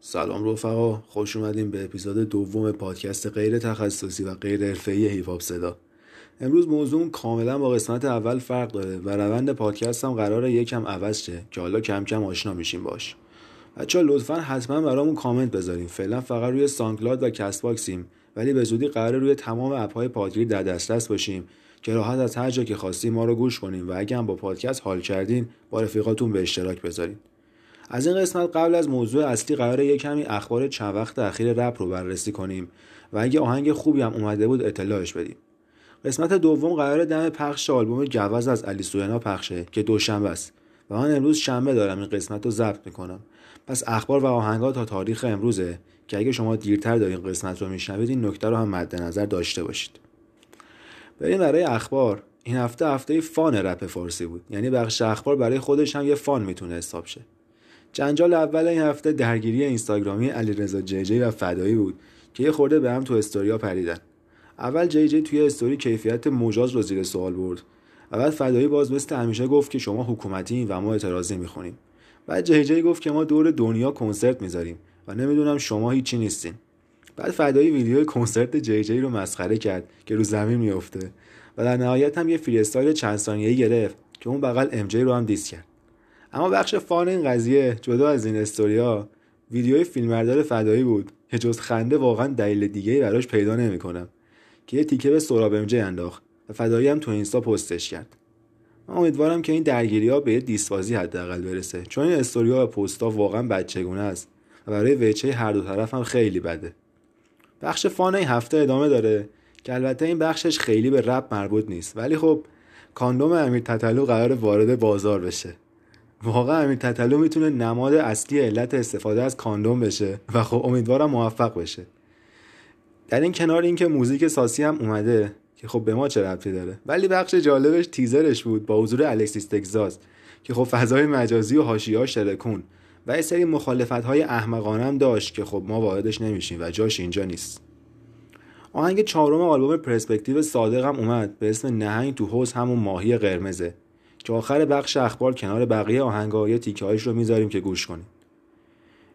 سلام رفقا خوش اومدیم به اپیزود دوم پادکست غیر تخصصی و غیر حرفه‌ای هیپ صدا. امروز موضوع کاملا با قسمت اول فرق داره و روند پادکست هم قراره یکم عوض شه که حالا کم کم آشنا میشیم باش. بچه لطفا حتما برامون کامنت بذاریم فعلا فقط روی SoundCloud و Castbox یم ولی به زودی قراره روی تمام app های پادگیر در دسترس باشیم که راحت از هر جا که خواستیم ما رو گوش کنیم و اگه هم با پادکست حال کردین با رفیقاتون به اشتراک بذارین. از این قسمت قبل از موضوع اصلی قراره یک کمی اخبار چند وقت اخیر رپ رو بررسی کنیم و اگه آهنگ خوبی هم اومده بود اطلاعش بدیم. قسمت دوم قراره دم پخش آلبوم جوز از علی سوینا پخشه که دوشنبه است و من امروز شنبه دارم این قسمت رو ضبط می‌کنم. پس اخبار و آهنگا تا تاریخ امروزه که اگه شما دیرتر دارین قسمت رو میشنوید این نکته رو هم مد نظر داشته باشید. بریم برای اخبار. این هفته هفته فان رپ فارسی بود. یعنی بخش اخبار برای خودش هم یه فان می‌تونه حساب شه. جنجال اول این هفته درگیری اینستاگرامی علیرضا جی و فدایی بود که یه خورده به هم تو استوریا پریدن. اول جی جی توی استوری کیفیت مجاز رو زیر سوال برد بعد فدایی باز مثل همیشه گفت که شما حکومتی و ما اعتراضی می‌خونیم بعد جی جی گفت که ما دور دنیا کنسرت می‌ذاریم و نمی‌دونم شما هیچی نیستین. بعد فدایی ویدیو کنسرت جی جی رو مسخره کرد که رو زمین میفته و در نهایت هم یه freestyle چند ثانیه‌ای گرفت که اون بغل ام جی رو هم diss کرد. اما بخش فان این قضیه جدا از این استوریا ویدیوی فیلمبردار فدایی بود که جز خنده واقعا دلیل دیگه براش پیدا نمی‌کنم که یه تیکه به سراب ام جی انداخت و فدایی هم تو اینستا پستش کرد. من امیدوارم که این درگیری ها به یه دیسبازی حداقل برسه چون این استوریا و پستا واقعا بچگونه است و برای وچه هر دو طرف هم خیلی بده. بخش فان این هفته ادامه داره که البته این بخشش خیلی به رپ مربوط نیست ولی خب کاندوم امیر تتلو قرار وارد بازار بشه. واقعا امیر تتلو می‌تونه نماد اصلی علت استفاده از کاندوم بشه و خب امیدوارم موفق بشه. در این کنار اینکه موزیک ساسی هم اومده که خب به ما چه ربطی داره؟ ولی بخش جالبش تیزرش بود با حضور الکسیس تگزاس که خب فضای مجازی و حاشیه‌اش ترکون و یه سری مخالفت های احمقانه هم داشت که خب ما واردش نمیشیم و جاش اینجا نیست. آهنگ چهارم آلبوم پرسپکتیو صادق هم اومد به اسم نهنگ تو حوض همون ماهی قرمزه. که آخر بخش اخبار کنار بقیه آهنگا یه تیکه رو می‌ذاریم که گوش کنیم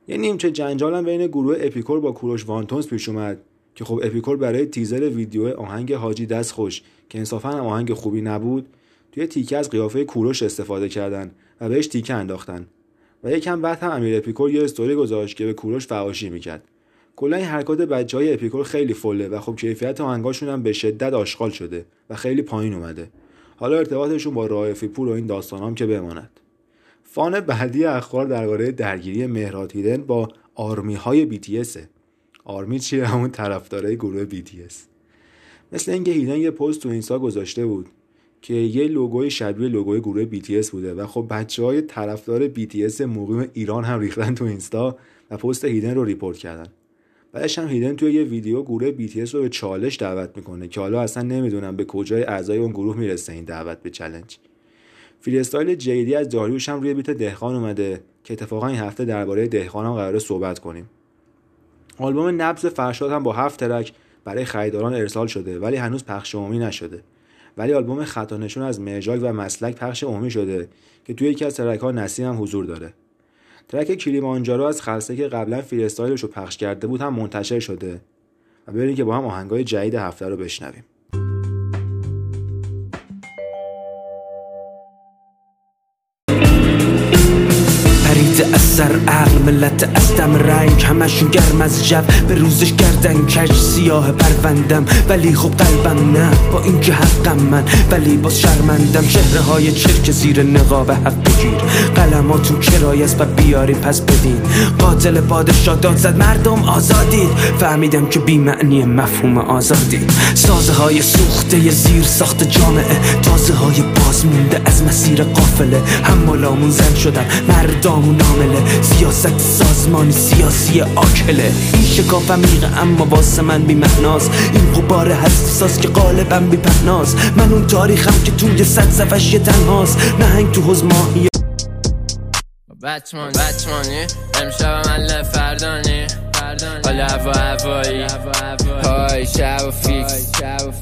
یه نیمچه جنجال هم بین گروه اپیکور با کوروش وانتونز پیش اومد که خب اپیکور برای تیزر ویدیو آهنگ حاجی دست خوش که انصافا آهنگ خوبی نبود توی تیکه از قیافه کوروش استفاده کردن و بهش تیکه انداختن. و یکم بعد هم امیر اپیکور یه استوری گذاشت که به کوروش فحاشی می‌کرد. کلا این حرکات بچه های اپیکور خیلی fail ه و خب کیفیت آهنگاشون هم به شدت آشغال شده و خیلی پایین اومده. حالا ارتباطشون با رائفی پور و این داستانام که بماند. fun بعدی اخبار درباره درگیری مهراد هیدن با Army های BTS Army چیه؟ همون طرفدارای گروه BTS مثل اینکه هیدن یه پست تو اینستا گذاشته بود که یه لوگوی شبیه لوگوی گروه BTS بوده و خب بچه های طرفدار BTS مقیم ایران هم ریختن تو اینستا و پست هیدن رو report کردن. بعدش هم هیدن توی یه ویدیو گروه BTS رو به چالش دعوت می‌کنه که حالا اصلا نمی‌دونم به کجای اعضای اون گروه می‌رسه این دعوت به challenge freestyle جیدی از داریوش هم روی beat دهقان اومده که اتفاقا این هفته درباره دهقان هم قراره صحبت کنیم. آلبوم نبض فرشاد هم با هفت track برای خریداران ارسال شده ولی هنوز پخش عمومی نشده. ولی آلبوم خط و نشون از مرجاک و مسلک پخش عمومی شده که توی یکی از ترک ها نسیم هم حضور داره. ترک کلیمانجارو از خلصه که قبلا فری رو پخش کرده بود هم منتشر شده. و بریم که با هم آهنگای جدید هفته رو بشنویم. سر عقل ملت از دم رنگ همشون گرم از جو. به روزش گردن کش سیاه پروندم. ولی خب قلبم نه با اینکه حقم من. ولی باز شرمندم چهره های چرک زیر نقاب حق بگیر. قلماتون کرای است و بیاری پس بدین. قاتل پادشاه داد زد مردم آزادید. فهمیدم که بی معنی مفهوم آزادید. سازه های سوخته زیر ساخت جامعه. تازه های باز مونده از مسیر قافله. هم ملامون زن شدن مردامون نامله. سیاست سازمانی سیاسی آکله. این شکاف عمیقه اما واسه من بی معناست این قبار حساس که غالبا بی پهناست من اون تاریخم که توی صد صفش یه تنهاست. نهنگ تو حوز ماهی. بچمان بچمانی امشب من فردانی. حالا هوا هوایی. های شب و فیکس.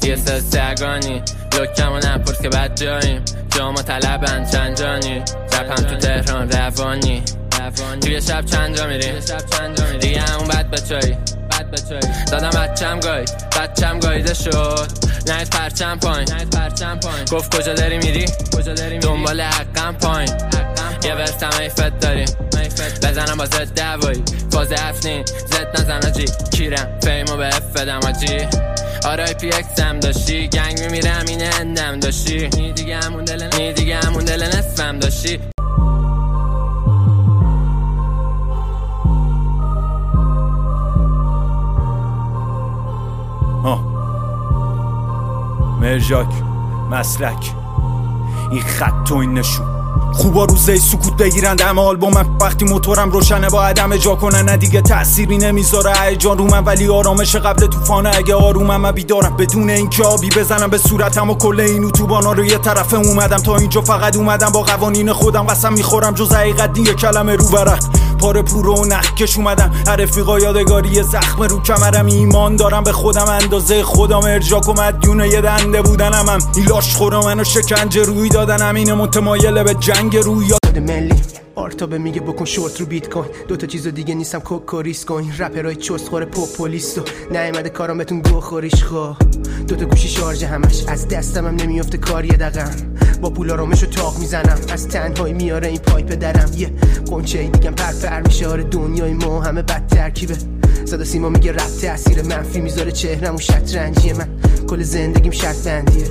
یه سه سگانی. لکم و نپرس که بد جاییم. جاما طلبن چند جانی رپم تو تهران روانی. توی شب چند جا میری؟ دیگه همون بد به دادم بچم گاید بچم گایده شد. نهید پرچم پایین. گفت کجا داری میری؟ دنبال حقم پایین. یه برتم ایفت داریم بزنم با زد دوایی. فاز افنین زد نزن جی کیرم. فیمو به اف بدم آجی. آرای پی اکسم داشتی. گنگ میمیرم این اندم داشتی. نی دیگه همون دل نصفم داشتی. مرژاک مسلک. این خط و این نشون. خوبا روزه سکوت بگیرن دم آلبومم. وقتی موتورم روشنه با عدم جا کنه نه دیگه تأثیری نمی‌ذاره. جان رو من ولی آرامش قبل طوفانه. اگه آرومم من بیدارم. بدون اینکه آبی بزنم به صورتم و کل این اتوبانا رو یه طرفه اومدم. تا اینجا فقط اومدم با قوانین خودم قسم می‌خورم. جز حقیقت یه کلمه رو برق پاره پور و نخکش اومدم رفیقا یادگاری زخم رو کمرم ایمان دارم به خودم اندازه. خودم ارجاک و مدیون یه دنده بودنم. هم این لاش خورا منو شکنجه روی دادن اینه متمایل به جنگ روی ملی. آرتا میگه بکن شورت رو بیت کوین دو تا چیز دیگه نیستم کوک ریس کوین. رپرای چست خوره پوپولیست و نیومده کارم بهتون گو خوریش خو دو تا گوشی شارژ همش. از دستم هم نمیافته کار یه دقم. با پولا رومشو تاق می‌زنم. از تنهایی میاره این پایپ درم یه قنچه دیگم پر میشه. آره دنیای ما همه بد ترکیبه صدا سیما میگه رپ تاثیر منفی می‌ذاره چهرم و شطرنجی من کل زندگیم شرط بندیه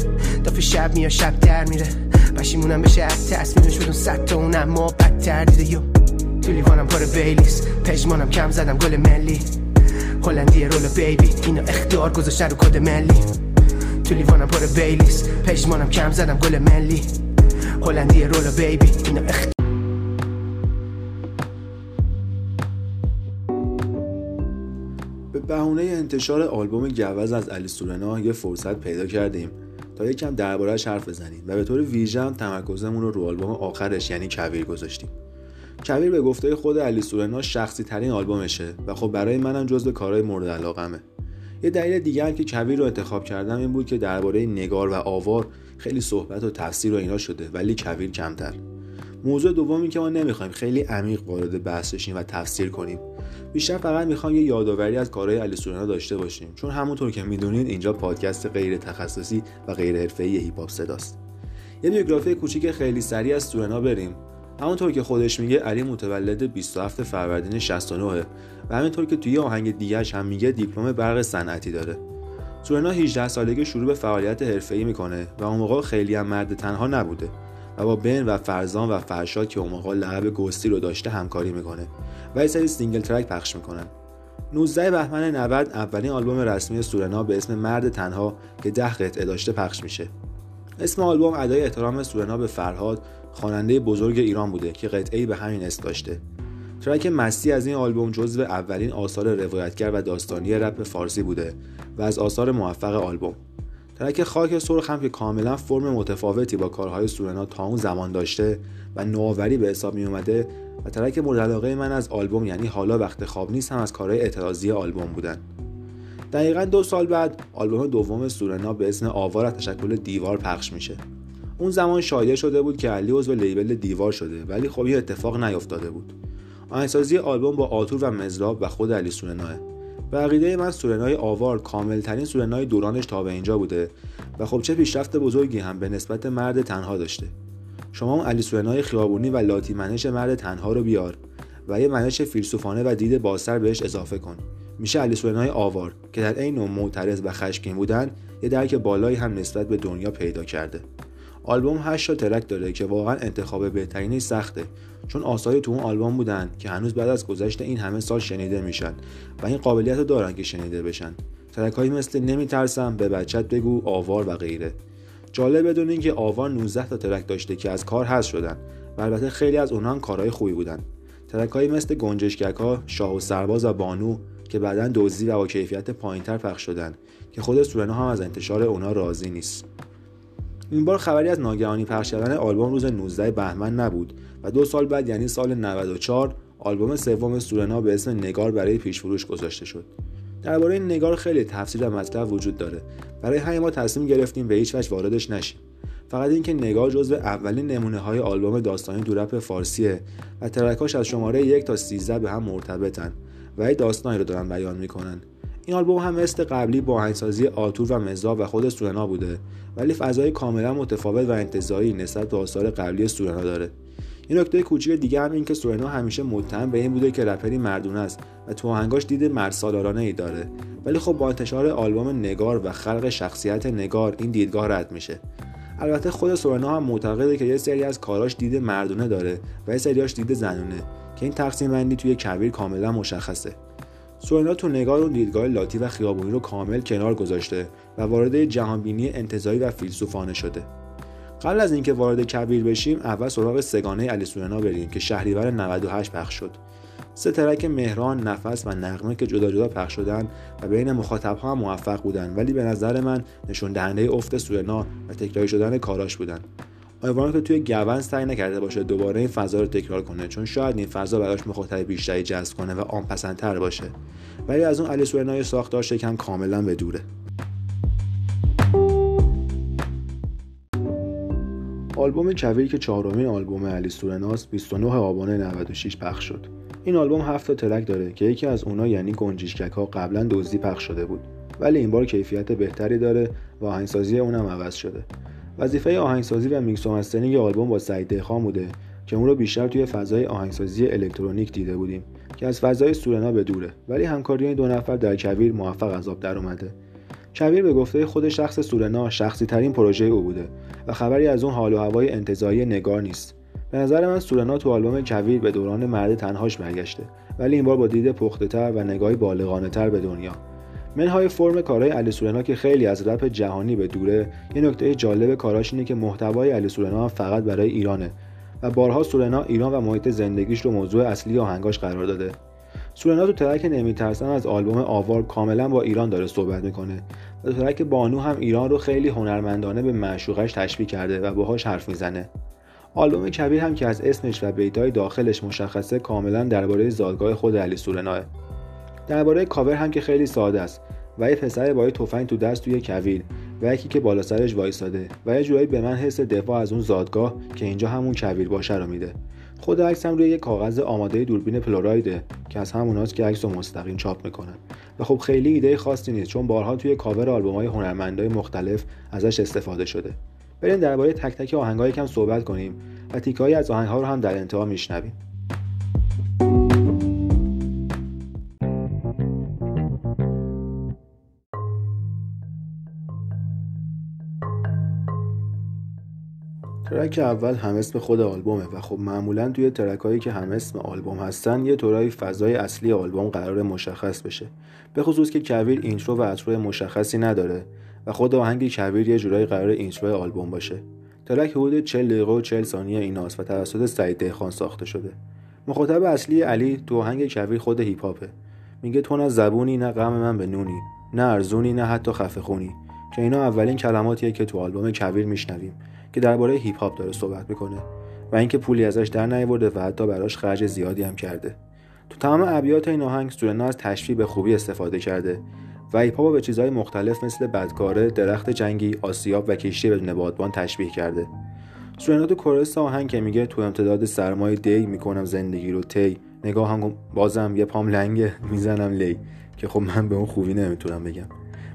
دافه شب میاد شب در میره. پشیمونم بشه از تصمیمش بدون صد تا اونم. ما بدتر دیده. یو. تو لیوانم پر بیلیس. پژمانم کم زدم گل ملی. هلندی رول بیبی. اینا اختیار گذاشتن رو کد ملی. تو لیوانم پر بیلیس پژمانم کم زدم گل ملی هلندی رول بیبی. اینا اختیار به بهونه انتشار آلبوم گوز از علی سورنا یه فرصت پیدا کردیم تا یکم دربارهش حرف بزنیم و به طور ویژه تمرکزمون رو رو آلبوم آخرش یعنی کویر گذاشتیم. کویر به گفته خود علی سورنا شخصی ترین آلبومشه و خب برای منم جزو کارهای مورد علاقمه. یه دلیل دیگه هم که کویر رو انتخاب کردم این بود که درباره نگار و آوار خیلی صحبت و تفسیر و اینا شده ولی کویر کمتر. موضوع دومی که ما نمی‌خوایم خیلی عمیق وارد بحث بشیم و تفسیر کنیم. بیشتر فقط می‌خوام یه یادآوری از کارهای علی سورنا داشته باشیم چون همونطور که می‌دونید اینجا پادکست غیر تخصصی و غیر حرفه‌ای هیپ هاپ صداست. یه بیوگرافی کوچیک خیلی سریع از سورنا بریم. همونطور که خودش میگه علی متولد 27 فروردین 69 و همینطور که توی آهنگ دیگهش هم میگه دیپلم برق صنعتی داره. سورنا 18 سالگی شروع به فعالیت حرفه‌ای می‌کنه و اون موقع خیلی هم مرد تنها نبوده و با بن و فرزان و فرشاد که اون موقع لقب گستی رو داشته همکاری می‌کنه و یه سری single track پخش می‌کنن. 19 بهمن 90 اولین آلبوم رسمی سورنا به اسم مرد تنها که ده قطعه داشته پخش میشه. اسم آلبوم ادای احترام سورنا به فرهاد خواننده بزرگ ایران بوده که قطعه‌ای به همین اسم داشته. ترک مستی از این آلبوم جزو اولین آثار روایتگر و داستانی رپ فارسی بوده و از آثار موفق آلبوم. ترک خاک سرخ هم که کاملا فرم متفاوتی با کارهای سورنا تا اون زمان داشته و نوآوری به حساب می اومده و ترک مورد علاقه من از آلبوم یعنی حالا وقت خواب نیست هم از کارهای اعتراضی آلبوم بودن. دقیقا دو سال بعد آلبوم دوم سورنا به اسم آوار از تشکل دیوار پخش میشه. اون زمان شایع شده بود که علی عضو لیبل دیوار شده ولی خب یه اتفاق نیفتاده بود. آهنگسازی آلبوم با آتور و مزراب و خود علی سورناه. و عقیده من سورنای آوار کامل ترین سورنای دورانش تا به اینجا بوده و خب چه پیشرفت بزرگی هم به نسبت مرد تنها داشته. شما اون علی سورنای خیابونی و لاتی منش مرد تنها رو بیار و یه منش فیلسوفانه و دید بازتر بهش اضافه کن. میشه علی سورنای آوار که در عین معترض و خشمگین بودن یه درک بالایی هم نسبت به دنیا پیدا کرده. آلبوم 8 تا ترک داره که واقعا انتخاب بهترینش سخته. چون آثاری تو اون آلبوم بودن که هنوز بعد از گذشت این همه سال شنیده میشن و این قابلیت رو دارن که شنیده بشن. ترکهایی مثل نمیترسم به بچت بگو آوار و غیره. جالب بدونین که آوار 19 تا ترک داشته که از کار حذف شدن و البته خیلی از اونها هم کارهای خوبی بودن. ترکهایی مثل گنجشکک ها شاه و سرباز و بانو که بعدا دزدی و با کیفیت پایینتر پخش شدن که خود سورنا هم از انتشار اونا راضی نیست. این بار خبری از ناگهانی پخش کردن آلبوم روز 19 بهمن نبود و دو سال بعد یعنی سال 94 آلبوم سوم سورنا به اسم نگار برای پیشفروش گذاشته شد. درباره این نگار خیلی تفصیل و مطلب وجود داره. برای همین ما تصمیم گرفتیم به هیچ وجه واردش نشیم. فقط اینکه نگار جزو اولین نمونه های آلبوم داستانی دورپ فارسیه و ترکاش از شماره یک تا 13 به هم مرتبطن و ای داستانی رو دارن بیان می‌کنن. این آلبوم هم مثل قبلی با آهنگسازی آتور و مزا و خود سورنا بوده ولی فضای کاملا متفاوت و انتظایی نسبت به آثار قبلی سورنا داره. این نکته کوچیک دیگه هم این که سورنا همیشه متهم به این بوده که رپری مردونه است و تو آهنگاش دید مرسالارانه ای داره. ولی خب با انتشار آلبوم نگار و خلق شخصیت نگار این دیدگاه رد میشه. البته خود سورنا هم معتقده که یه سری از کاراش دید مردونه داره و یه سریاش دید زنونه که این تقسیم بندی توی کبیر کاملا مشخصه. سورنا تو نگار اون دیدگاه لاتی و خیابونی رو کامل کنار گذاشته و وارد جهانبینی انتظایی و فیلسوفانه شده. قبل از اینکه وارد کبیر بشیم اول سراغ سگانه علی سورنا بریم که شهریور 98 پخش شد. سه ترک مهران نفس و نقمه که جدا جدا پخش شدن و بین مخاطب ها هم موفق بودن ولی به نظر من نشون دهنده افت سورنا و تکراری شدن کاراش بودن. که توی گون سعی نکرده باشه دوباره این فضا رو تکرار کنه چون شاید این فضا براش مخاطب بیشتری جذب کنه و آنپسندتر باشه. ولی از اون علی سورنای ساختار شکم کاملا به دوره. آلبوم کویر که چهارمین آلبوم علی سورناست 29 آبان 96 پخش شد. این آلبوم هفت ترک داره که یکی از اونا یعنی گنجیشکک ها قبلا دزدی پخش شده بود. ولی این بار کیفیت بهتری داره و آهنگسازی اونم عوض شده. وظیفه آهنگسازی و میکس و mastering آلبوم با سعید دهخان بوده که اون رو بیشتر توی فضای آهنگسازی الکترونیک دیده بودیم که از فضای سورنا به دوره. ولی همکاری این دو نفر در کویر موفق از آب در اومده. کویر به گفته خود شخص سورنا شخصی ترین پروژه او بوده و خبری از اون حال و هوای انتزاعی نگار نیست. به نظر من سورنا تو آلبوم کویر به دوران مرد تنهاش برگشته. ولی این بار با دید پخته تر و نگاهی بالغانه تر به دنیا. منهای فرم کارهای علی سورنا که خیلی از رپ جهانی به دوره یه نکته جالب کاراش اینه که محتوای علی سورنا فقط برای ایرانه و بارها سورنا ایران و محیط زندگیش رو موضوع اصلی آهنگاش قرار داده. سورنا تو ترک نمیترسم از آلبوم آوار کاملا با ایران داره صحبت می‌کنه و تو ترک بانو هم ایران رو خیلی هنرمندانه به معشوقش تشبیه کرده و باهاش حرف می‌زنه. آلبوم کبیر هم که از اسمش و بیتای داخلش مشخصه کاملا درباره زادگاه خود علی سورناه. درباره کاور هم که خیلی ساده است و یه پسر با یه تفنگ تو دست توی کویر و یکی که بالا سرش وایساده و یه جورایی به من حس دفاع از اون زادگاه که اینجا همون کویر باشه رو میده. خود عکس هم روی یه کاغذ آماده دوربین پلورایده که از هموناست که عکس رو مستقیم چاپ می‌کنن و خب خیلی ایده خاصی نیست چون بارها توی کاور آلبوم‌های هنرمندای مختلف ازش استفاده شده. بریم درباره تک تک آهنگ‌ها یکم صحبت کنیم و تیکایی از آهنگ‌ها رو هم در انتها میشنویم. track اول هم اسم خود آلبومه و خب معمولا توی track هایی که هم اسم آلبوم هستن یه جورایی فضای اصلی آلبوم قرار مشخص بشه. به خصوص که کویر intro و outro مشخصی نداره و خود آهنگ کویر یه جورایی قرار intro آلبوم باشه. track حدود 40 دقیقه و 40 ثانیه ایناست و توسط سعید دهخان ساخته شده. مخاطب اصلی علی تو آهنگ کویر خود هیپ هاپه میگه تو نه زبونی نه غم من به نونی نه ارزونی نه حتی خفه خونی. که اینا اولین کلماتیه که تو آلبوم کویر میشنویم. که درباره هیپ هاپ داره صحبت می‌کنه و اینکه پولی ازش در نیورده و حتی براش خرج زیادی هم کرده. تو تمام ابیات این آهنگ سورنا از تشبیه به خوبی استفاده کرده و هیپ به چیزهای مختلف مثل بدکاره، درخت جنگی، آسیاب و کشتی بدون بادبان تشبیه کرده. سورنا تو chorus آهنگ که میگه تو امتداد سرمای دی می‌کنم زندگی رو تی نگاهم بازم یه پام لنگه می‌زنم لی که خب من به اون خوبی نمی‌تونم بگم.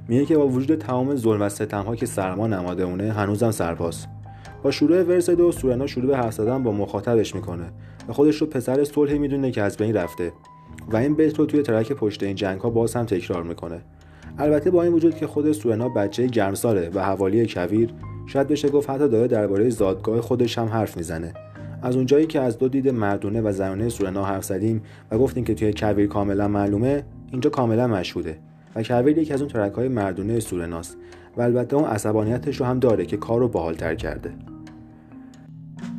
میگه که با وجود تمام ظلم و ستمها که سرما نماده اونه هنوزم سرپاس. با شروع ورس دو سورنا شروع به حرف زدن با مخاطبش می‌کنه و خودش رو پسر صلحی می‌دونه که از بین رفته و این بیت رو توی ترک پشت این جنگ ها باز هم تکرار می‌کنه. البته با این وجود که خود سورنا بچه گرمساره و حوالی کویر شاید بشه گفت حتی داره درباره زادگاه خودش هم حرف می‌زنه. از اونجایی که از دو دید مردونه و زنانه سورنا حرف زدیم و گفتیم که توی کویر کاملا معلومه اینجا کاملا مشهوده و کویر یکی از اون ترک های مردونه سورناست و البته اون عصبانیتش رو هم داره که کار رو کرده.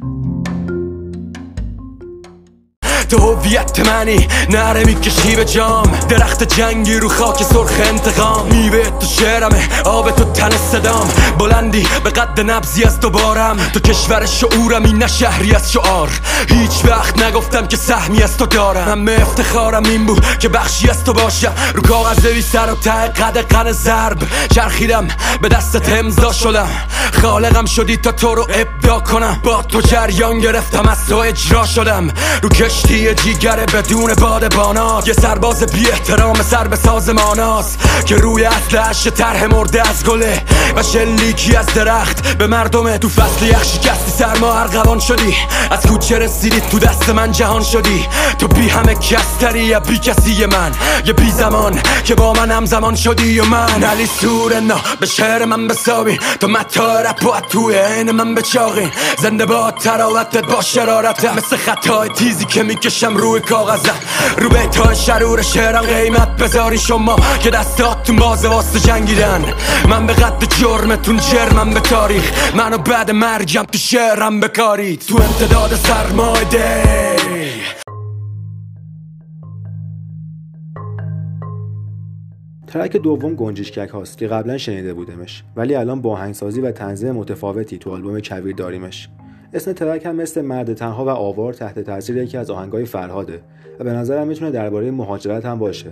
thank you تو هویت منی. نره می‌کشی به جام. درخت جنگی رو خاک سرخ انتقام. میوه تو شعرمه آب تو تن صدام. بلندی به قد نبزی از دوبارم تو کشور شعورم این نه شهری از شعار. هیچ وقت نگفتم که سهمی از تو دارم. همه افتخارم این بود که بخشی از تو باشم رو کاغذ سر و ته قد قن ضرب. چرخیدم به دستت امضا شدم. خالقم شدی تا تو رو ابدا کنم. با تو جریان گرفتم از تو اجرا شدم. رو کشتی جیگر بدون باد بانات یه سرباز بی احترام سر به سازماناست که روی اصلش طرح مرده از گله. و شلیکی از درخت. به مردم تو فصل یخ شکستی سرما ارغوان شدی. از کوچه رسیدی تو دست من جهان شدی. تو بی همه کستری یا بی کسی من. یه بی زمان که با من هم زمان شدی و من. علی سورنا به شهر من بسابی. تو متا رپ و توی عین من بچاقین زنده با تراوتت با شرارتم مثل خطای تیزی که می‌کشم روی کاغذم رو بیتای شرور شهرم قیمت بذاری شما که دستاتون باز واسه جنگیدن. من به قد جرمتون جرمم به تاریخ. منو بعد مرگم تو شهرم بکارید. تو امتداد سرمایده ترک دوم گنجشکک هاست که قبلا شنیده بودمش ولی الان با آهنگسازی و تنظیم متفاوتی تو آلبوم کویر داریمش. اسم ترک هم مثل مرد تنها و آوار تحت تاثیر یکی از آهنگای فرهاده و به نظرم می‌تونه درباره مهاجرت هم باشه.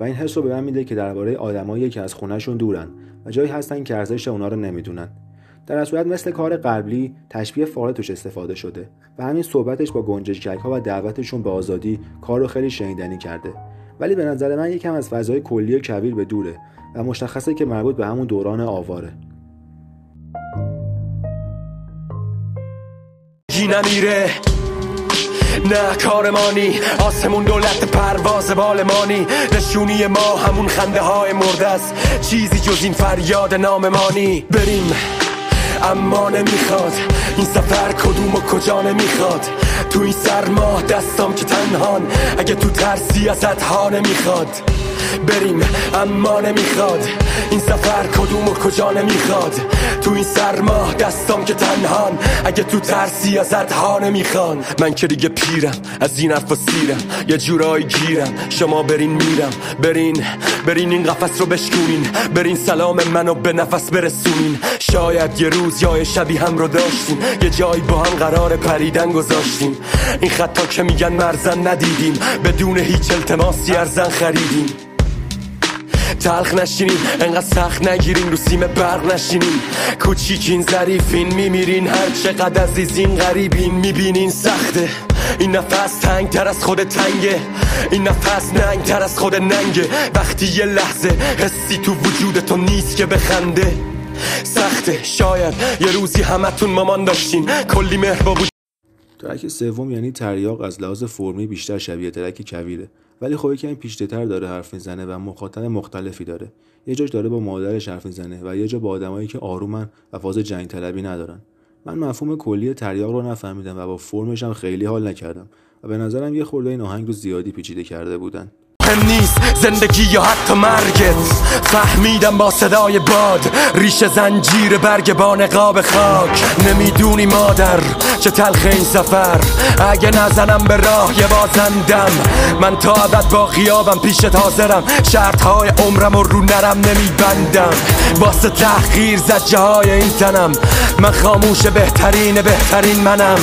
و این حس رو به من میده که درباره آدمایی که از خونهشون دورن و جایی هستن که ارزش اونا رو نمی‌دونن. در صورت مثل کار قبلی تشبیه فاره توش استفاده شده و همین صحبتش با گنجشکک ها و دعوتشون به آزادی کار رو خیلی شنیدنی کرده. ولی به نظر من یکم از فضای کلی کویر به دوره و مشخصه که مربوط به همون دوران آواره. نمیره. نه کارمانی. آسمون دولت پرواز بالمانی. نشونی ما همون خنده های مرده است. چیزی جز این فریاد ناممانی. بریم. اما نمی‌خواد. این سفر کدوم و کجا نمی‌خواد. تو این سرما دستام که تنهان. اگه تو ترسی ازت ها نمی‌خواد. بریم. اما نمی‌خواد. این سفر کدوم و کجا نمی‌خواد؟ تو این سرما دستام که تنهان. اگه تو ترسی ازت ها نمی‌خوان. من که دیگه پیرم از این حرفا سیرم. یه جورایی گیرم شما برین میرم. برین برین این قفس رو بشکونین. برین سلام منو به نفس برسونین. شاید یه روز یا شبی هم رو داشتیم. یه جایی با هم قرار پریدن گذاشتیم. این خطا که میگن مرزن ندیدیم. بدون هیچ التماسی ارزن خریدیم. تلخ نشینین انقدر سخت نگیرین رو سیم برق نشینین کوچیکین ظریفین میمیرین هر چقدر عزیزین غریبین می‌بینین سخته. این نفس تنگ تر از خود تنگه. این نفس ننگ تر از خود ننگه. وقتی یه لحظه حسی تو وجود تو نیست که بخنده. سخته شاید یه روزی همتون مامان داشتین. کلی مهر با ترک سوم یعنی تریاق از لحاظ فرمی بیشتر شبیه ترک کویره. ولی خب یکم پیشتر داره حرف می‌زنه و مخاطب مختلفی داره. یه جاش داره با مادرش حرف می‌زنه و یه جا با آدمایی که آرومن و فاز جنگ طلبی ندارن. من مفهوم کلی تریاق رو نفهمیدم و با فرمش هم خیلی حال نکردم و به نظرم یه خورده این آهنگ رو زیادی پیچیده کرده بودن. نیست. زندگی یا حتی مرگت. فهمیدم با صدای باد ریش زنجیر برگ با نقاب خاک. نمی‌دونی مادر چه تلخ این سفر. اگه نزنم به راه یه بازندم من تا ابد با غیابم پیشت حاضرم شرط های عمرم و رو نرم نمیبندم. واسه تحقیر زجه های این تنم. من خاموش بهترین بهترین منم.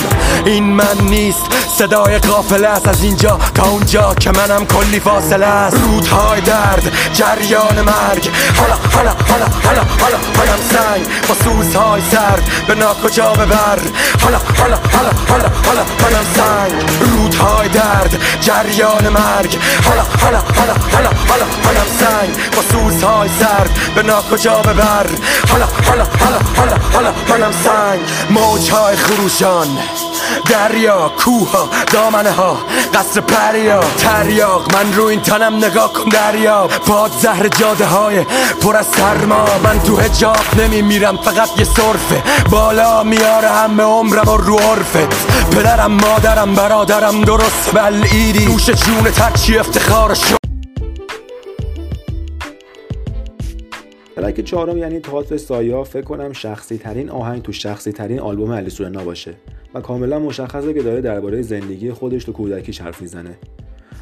این من نیست. صدای قافله است از اینجا تا اونجا که منم کلی فاصله است. رودهای درد جریان مرگ حالا حالا حالا حالا حالا حالا سنگ با سوزهای سرد به ناکجا ببر حالا حالا حالا حالا حالا حالا سنگ رودهای درد جریان مرگ حالا حالا حالا حالا حالا حالا سنگ با سوزهای سرد به ناکجا ببر حالا حالا حالا حالا حالا حالا سنگ موجهای خروشان دریا کوه دامنه ها قصر پریا تریاق من رو این تنم نگاه کن دریا. باد زهر جاده های پر از سرما. من تو هجاب نمیمیرم فقط یه صرفه. بالا میاره همه عمرم و رو عرفت پدرم مادرم برادرم درست. بلعیدی. نوش جون ترچی افتخار شد ترک چهارم یعنی تئاتر سایا فکر کنم شخصی ترین آهنگ تو شخصی ترین آلبوم علی سورنا باشه. و کاملا مشخصه که داره درباره زندگی خودش تو کودکیش حرف می‌زنه.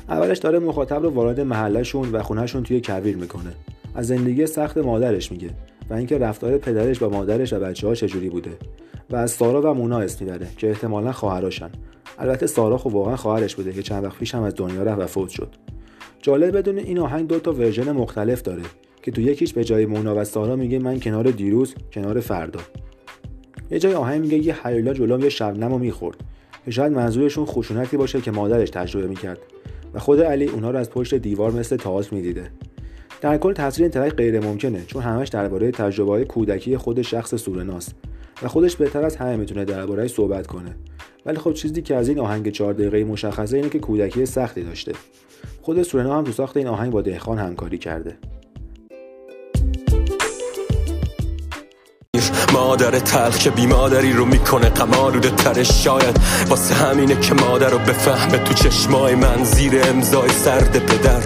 اولش داره مخاطب رو وارد محلشون و خونهشون توی کویر می‌کنه. از زندگی سخت مادرش میگه و اینکه رفتار پدرش با مادرش و بچه ها چجوری بوده. و از سارا و مونا اسم می‌بره که احتمالا خواهراشن. البته سارا خب واقعا خواهرش بوده که چند وقت پیش هم از دنیا رفت و فوت شد. جالب بدون این آهنگ دو تا ورژن مختلف داره. که تو یکیش به جای مونا و سارا میگه من کنار دیروز کنار فردا. یه جای آهنگ میگه یه حیلا جلوم یه شبنم رو می‌خورد. که شاید منظورشون خشونتی باشه که مادرش تجربه می‌کرد. و خود علی اونها رو از پشت دیوار مثل تئاتر می‌دیده. در کل تصویر این ترک غیر ممکنه چون همش درباره تجربه های کودکی خود شخص سورناست و خودش بهتر از همه می‌تونه صحبت کنه. ولی خب چیزی که از این آهنگ چهار دقیقه مشخصه اینه که کودکی سختی داشته. خود سورنا هم تو ساخت این آهنگ با دهخان همکاری کرده. مادر تلخ که بیمادری رو می‌کنه قمالوده ترش شاید. واسه همینه که مادر رو بفهمه تو چشمای من زیر امضای سرد پدر.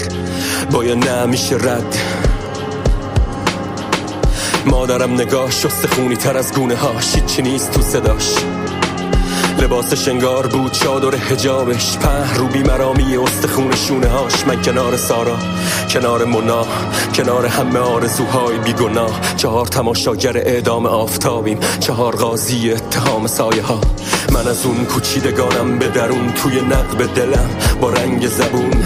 باید نمیشه رد. مادرم نگاه شست خونی تر از گونه ها چی نیست تو صداش. لباس شنگار بود چادر حجابش. په رو بیمرامی استخون شونه هاش من کنار سارا کنار مونا کنار همه آرزوهای بیگناه. چهار تماشاگر اعدام آفتابیم. چهار قاضی اتهام سایه ها من از اون کوچیدگانم به درون توی نقب دلم. با رنگ زبون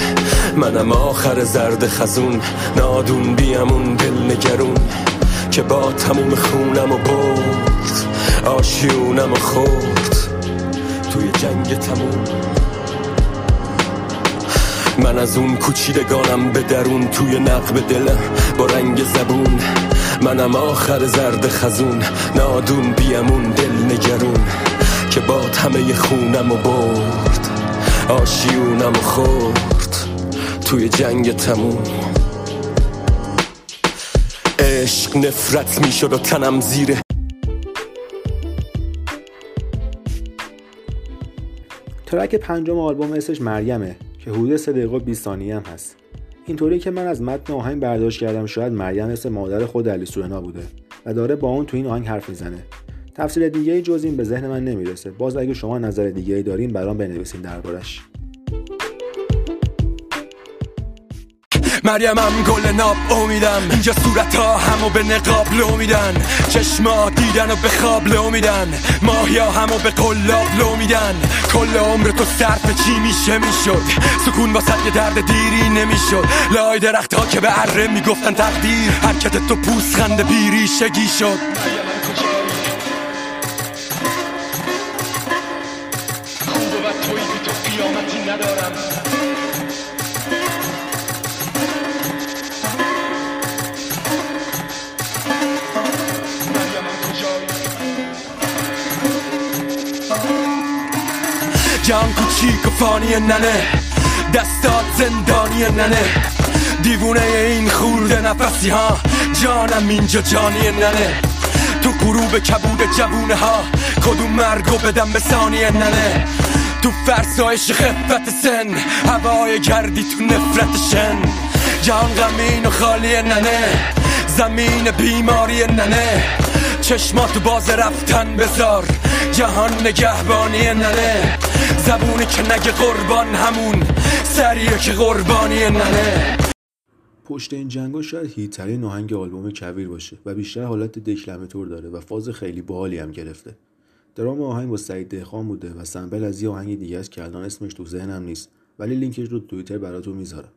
منم آخر زرد خزون. نادون بیامون دل نگرون. که با تموم خونم و برد آشیونم و خورد. توی جنگ تموم. من از اون کوچیدگانم به درون توی نقب دلم با رنگ زبون. منم آخر زرد خزون نادون بیامون دل نگرون. که با همه خونم و برد آشیونم و خورد. توی جنگ تموم. عشق نفرت می‌شد و تنم زیر ترک پنجم آلبوم اسمش مریمه که حدود 3 دقیقه 20 ثانیه هم هست. اینطوری که من از متن آهنگ برداشت کردم شاید مریم مثل مادر خود علی سورنا بوده و داره با اون تو این آهنگ حرف می‌زنه. تفسیر دیگه جز این به ذهن من نمی‌رسه. باز اگه شما نظر دیگه ای دارین برام بنویسین دربارش. مریمم گل ناب امیدم. اینجا صورت ها همو به نقاب لو میدن. چشما دیدن و به خواب لو میدن. ماهیا همو به قلاب لو میدن. کل عمر تو صرف چی میشه می‌شد؟ سکون واسه یه درد دیری نمی‌شد. لای درخت ها که به اره می‌گفتن تقدیر. حرکت تو پوست بیری شگی شد. جان کوچیک و فانی ننه. دستات زندانی ننه. دیوونه این خورده نفسی ها. جانم اینجا جانی ننه. تو غروب کبود جوونه ها. کدوم مرگو بدم به ثانی ننه. تو فرسایش خفت سن. هوای گردی تو نفرت شن. جان غمین و خالی ننه. زمین بیماری ننه. چشماتو باز رفتن بذار جهان نگهبانی ننه. زبونی که نگه قربان همون سریه که قربانی ننه. پشت این جنگا شاید هیترین آهنگ آلبوم کویر باشه و بیشتر حالت دکلمه داره و فاز خیلی باحالی هم گرفته. درام آهنگ با سعید دهخان بوده و سمبل از یه آهنگ دیگه است که الان اسمش تو ذهنم نیست ولی لینکش رو توییتر براتون می‌ذارم.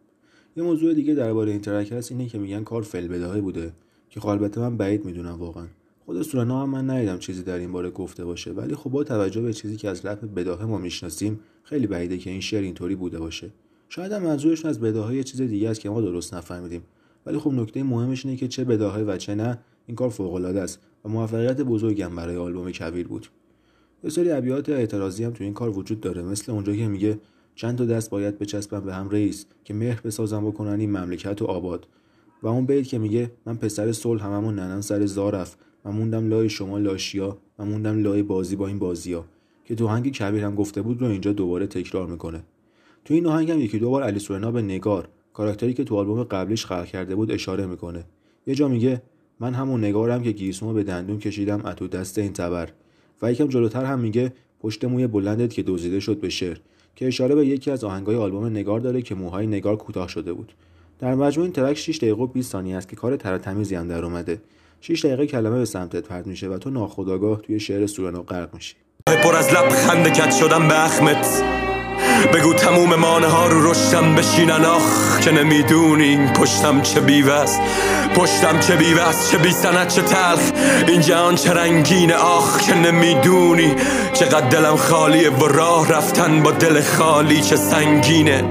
یه موضوع دیگه درباره این ترک هست اینه که میگن کار فل بداهه بوده که خب البته من بعید می‌دونم واقعا. خود سورنا هم من ندیدم چیزی در این باره گفته باشه ولی خب با توجه به چیزی که از لپ بداهه ما می‌شناسیم خیلی بعیده که این شعر اینطوری بوده باشه. شاید هم منظورشون از بداهه یه چیز دیگه است که ما درست نفهمیدیم. ولی خب نکته مهمش اینه که چه بداهه و چه نه این کار فوق العاده است و موفقیت بزرگم برای آلبوم کویر بود. یه سری ابیات اعتراضی هم تو این کار وجود داره مثل اونجا که میگه چند تا دست باید بچسبم به هم رئیس که مهر بسازم بکنن این مملکت و آباد. و اون بیت که میگه من پسر صلح هممون ننم سر زارف و موندم لای شما لاشیا و موندم لای بازی با این بازیا که تو آهنگ هم گفته بود رو اینجا دوباره تکرار می‌کنه. تو این آهنگ هم یکی دو بار علی سورنا به نگار کاراکتری که تو آلبوم قبلیش خلق کرده بود اشاره می‌کنه. یه جا میگه من همون نگارم که گیسمو به دندون کشیدم از تو دست این تبر. و یکم جلوتر هم میگه پشت موی بلندت که دزدیده شد به شعر. که اشاره به یکی از آهنگای آلبوم نگار داره که موهای نگار کوتاه شده بود. در مجموع این ترک 6 دقیقه و 20 ثانیه است که کار تر تمیزی هم در اومده. 6 دقیقه کلمه به سمتت پرت میشه و تو ناخودآگاه توی شعر سورنا غرق میشی. پر از لب خنده کت شدم به اخمت. بگو تموم مانه ها رو رشتم بشینن آخ که نمی‌دونی پشتم چه بیوه است. پشتم چه بیوه چه بی سنت چه تلخ. این جهان چه رنگین آخ که نمی‌دونی. چقدر دلم خالیه و راه رفتن با دل خالی چه سنگینه.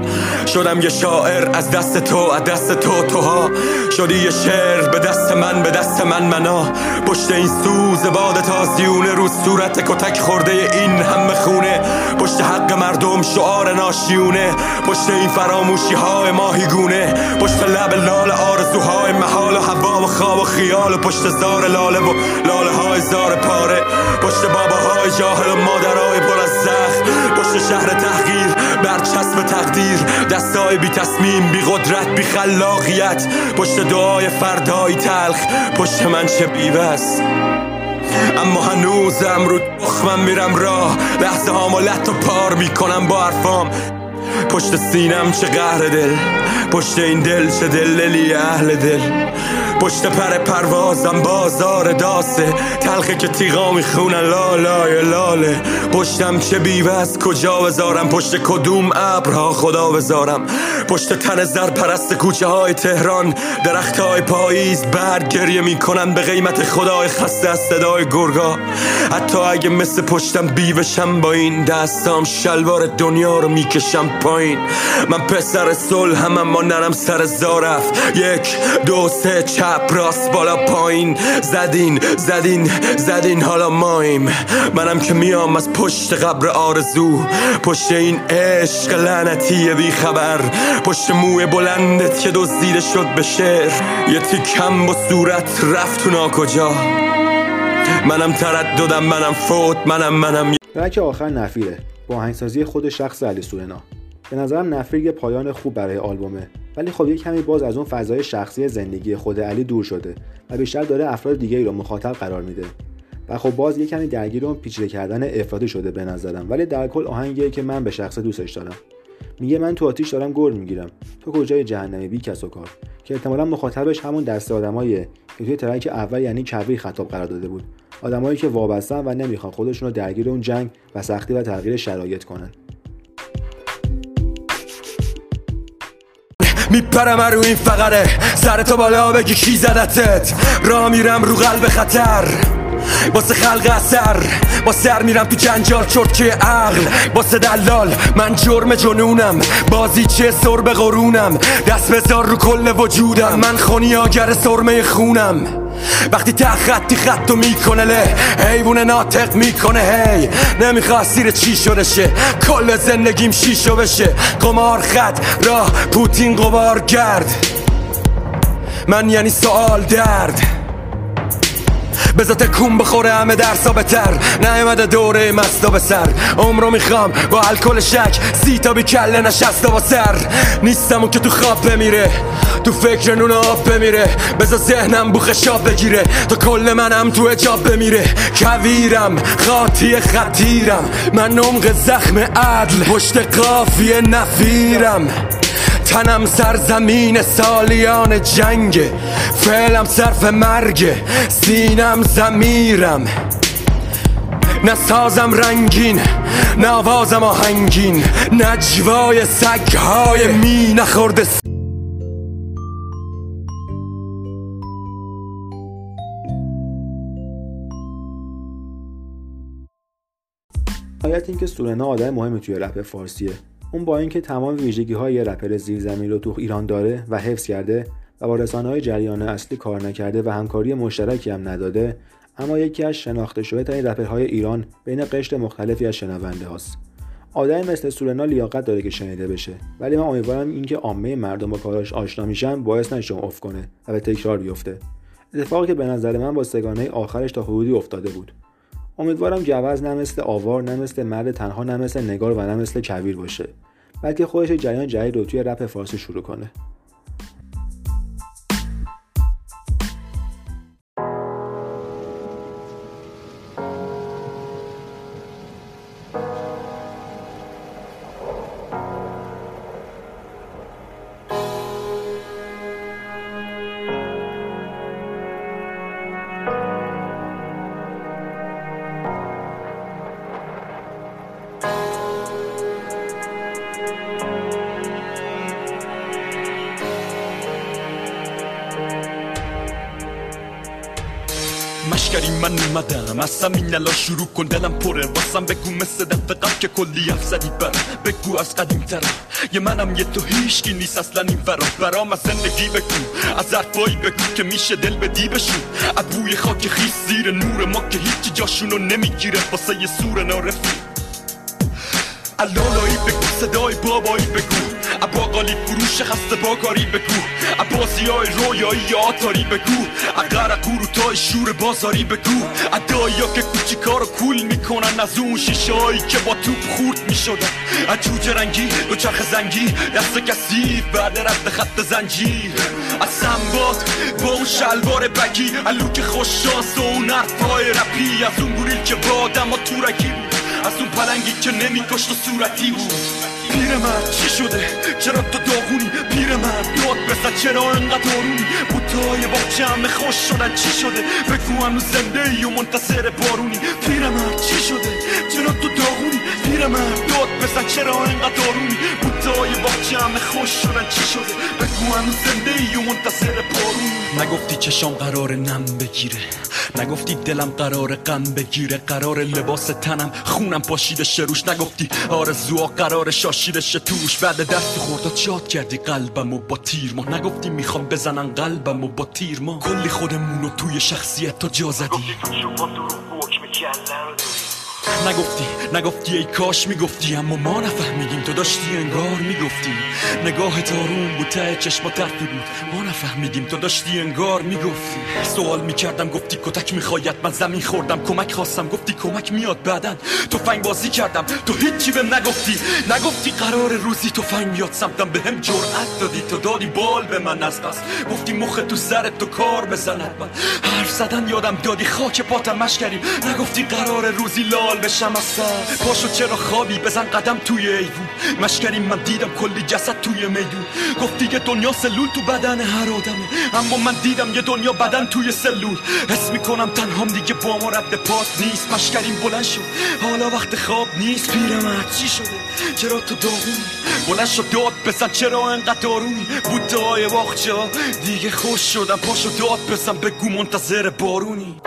شدم یه شاعر از دست تو از دست تو توها. شدی یه شعر به دست من به دست من منا. پشت این سوز باد تازیونه رو صورت کتک خورده این همه خونه. پشت حق مردم شعار ناشیونه. پشت این فراموشی های ماهیگونه. پشت لب لال آرزوهای محال و هوا و خواب و خیال و پشت زار لاله و لاله های زار پاره. پشت باباهای جاهل و مادرهای پر از زخم. پشت شهر تحقیر برچسب تقدیر. دستای بی تصمیم بی قدرت بی خلاقیت. پشت دعای فردای تلخ پشت من چه بیوست اما هنوزم رو تخمم میرم راه. لحظه هامو و پار می‌کنم با حرفام. پشت سینم چه قهر دل پشت این دل چه دل دلی اهل دل. پشت پر پروازم بازار داسه. تلخه که تیغا می‌خونن لالای لاله. پشتم چه بیوه از کجا بذارم؟ پشت کدوم ابرها خدا بذارم؟ پشت تن زر پرست کوچه های تهران. درخت های پاییز برگ گریه می‌کنن به قیمت خدای خسته از صدای گرگا. حتی اگه مثل پشتم بیوشم با این دستام شلوار دنیا رو می‌کشم پایین. من پسر صلح هم اما نرم سر زارف. یک دو سه چپ راست بالا پایین. زدین زدین زدین حالا مایم منم که میام از پشت قبر آرزو. پشت این عشق لعنتی بی خبر. پشت موی بلندت که دزدیده شد به شعر. یه تیکم با صورت رفت تو ناکجا. منم ترددم منم فوت منم منم ترک آخر نفیره. با آهنگسازی خود شخص علی سورنا. به نظرم نفیر یه پایان خوب برای آلبومه. ولی خب یه کمی باز از اون فضای شخصی زندگی خود علی دور شده و بیشتر داره افراد دیگه ای رو مخاطب قرار میده. و خب باز یه کمی درگیر اون پیچیده کردن افرادی شده به نظرم. ولی در کل آهنگیه که من به شخص دوستش دارم. میگه من تو آتیش دارم گل می‌گیرم. تو کجای جهنمی بی کس و کار. که احتمالا مخاطبش همون دسته آدماییه که توی ترک اول یعنی کبیر خطاب قرار داده بود. آدمایی که وابستن و نمی‌خوان خودشون رو درگیر اون جنگ و سختی و تغییر شرایط کنن. میپرم رو این فقره. سر تو بالا بگی کی زدتت. را میرم رو قلب خطر. باسه خلق اثر. با سر میرم تو جنجال چرتکه عقل. باسه دلال من جرم جنونم. بازی چه سر به قرونم. دست بذار رو کل وجودم. من خونیاگر سرمه خونم. وقتی ته خطی خطو می‌کنه له حیوون ناطق می‌کنه هی. نمی‌خواد سیر چی شده شه. کل زندگیم شیشو بشه. قمار خط راه پوتین قبار گرد. من یعنی سوال درد. بذات کون بخوره همه درسا بتر نیومده دوره مستا به سر. عمرو می‌خوام با الکل شک سی تا بی کله نشسته با سر. نیستم اون که تو خواب بمیره تو فکر نون آب بمیره. بذار ذهنم بو خشاب بگیره تا کل منم تو اجاب بمیره. کویرم خاطی خطیرم. من عمق زخم عدل پشت قافیه نفیرم. تنم سرزمین سالیان جنگ فعلم صرف مرگ سینم زمیرم. نه سازم رنگین نه آوازم آهنگین. نجوای سگهای می نخورده. حیات اینکه سورنا آدم مهمی توی رپ فارسیه. اون با اینکه تمام ویژگی های رپر زیرزمین رو تو ایران داره و حفظ کرده و با رسانه های جریان اصلی کار نکرده و همکاری مشترکی هم نداده اما یکی از شناخته شده ترین رپرهای ایران بین قشر مختلفی از شنونده هاست. آدمی مثل سورنا لیاقت داره که شنیده بشه ولی من امیدوارم اینکه عامه مردم با کاراش آشنا میشن باعث نشه اف کنه و به تکرار بیفته. اتفاقی که به نظر من با سگانه آخرش تا حدودی افتاده بود. امیدوارم جوز نه مثل آوار نه مثل مرد تنها نه مثل نگار و نه مثل کویر باشه. بلکه خودش جریان جدید رو توی رپ فارسی شروع کنه. از همین الان شروع کن دلم پره واسم بگو مثل دفعه قبل که کلی حرف زدی برم بگو از قدیم ترم یه منم یه تو هیشکی نیست اصلا این فرا برام از زندگی بگو از حرفایی بگو که میشه دل به دیبشون از خاک خیس زیر نور ما که هیچی جاشونو نمی‌گیره واسه یه سور نارفی علالایی بگو صدای بابایی فروش خسته باکاری بگو. عباسی های رویایی آتاری بگو. اگر تای شور بازاری بگو. ادایی که کوچیکا رو کول می‌کنن از اون شیشایی که با توپ خورد می‌شدن. از جوجه رنگی و چرخ زنگی دست کسی بعد رد خط زنجیر. از سنباد با اون شلوار بگی. که خوششانس و اون حرفای رپی. از اون گوریل که با آدم تورکی بود. از اون پلنگی که نمیکشت و صورتی بود. پیرمرد چی شده چرا تو داغونی پیرمرد یاد بزن چرا انقدر آرومی بوتای باغچه همه خوش شدن چی شده بگو هنوز زنده ای و منتصر بارونی پیرمرد چی شده چرا تو داغونی پیرمرد داد بزن چرا انقدر آرومی بوتای باغچه همه خوش شدن چی شده؟ بگو هنوز زنده ای و بارونی نگفتی چشام قرار نم بگیره. نگفتی دلم قرار غم بگیره. قرار لباس تنم خونم پاشیده شروش نگفتی آرزوها قرار شاشیده توش. بعد دست خوردا چاد کردی قلبم و با تیر ما نگفتی می‌خوام بزنن قلبم و با تیر ما کلی خودمونو توی شخصیت تا جا زدی. نگفتی نگفتی ای کاش می‌گفتی اما ما نفهمیدیم. تو داشتی انگار می‌گفتی. نگاه تارون بود ته چشما ترفی بود. ما نفهمیدیم تو داشتی انگار می‌گفتی. سوال می‌کردم گفتی کتک می‌خواید. من زمین خوردم کمک خواستم گفتی کمک میاد بعدن تو فنگ بازی کردم تو هیچی بهم نگفتی. نگفتی قرار روزی تو فنگ میاد سمتم به هم جرأت دادی. تو دادی بال به من از قصد گفتی مخ تو سرت تو کار بزند. من حرف زدن یادم دادی خاک پاتم مشکریم نگفتی قرار روزی لال بشم از سر پاشو چرا خوابی؟ بزن قدم توی ایوون. مشکریم من دیدم کلی جسد توی میدون. گفتی که دنیا سلول تو بدن هر آدمه. اما من دیدم یه دنیا بدن توی سلول. حس می‌کنم تنهام دیگه با ما رد پات نیست. مشکریم بلند شد حالا وقت خواب نیست. پیرمرد چی شده. چرا تو داغونی؟ بلند شد داد بزن. چرا انقدر دارونی بودای واقجا دیگه خوش شدم. پاشو داد بزن. بگو منتظر بارونی.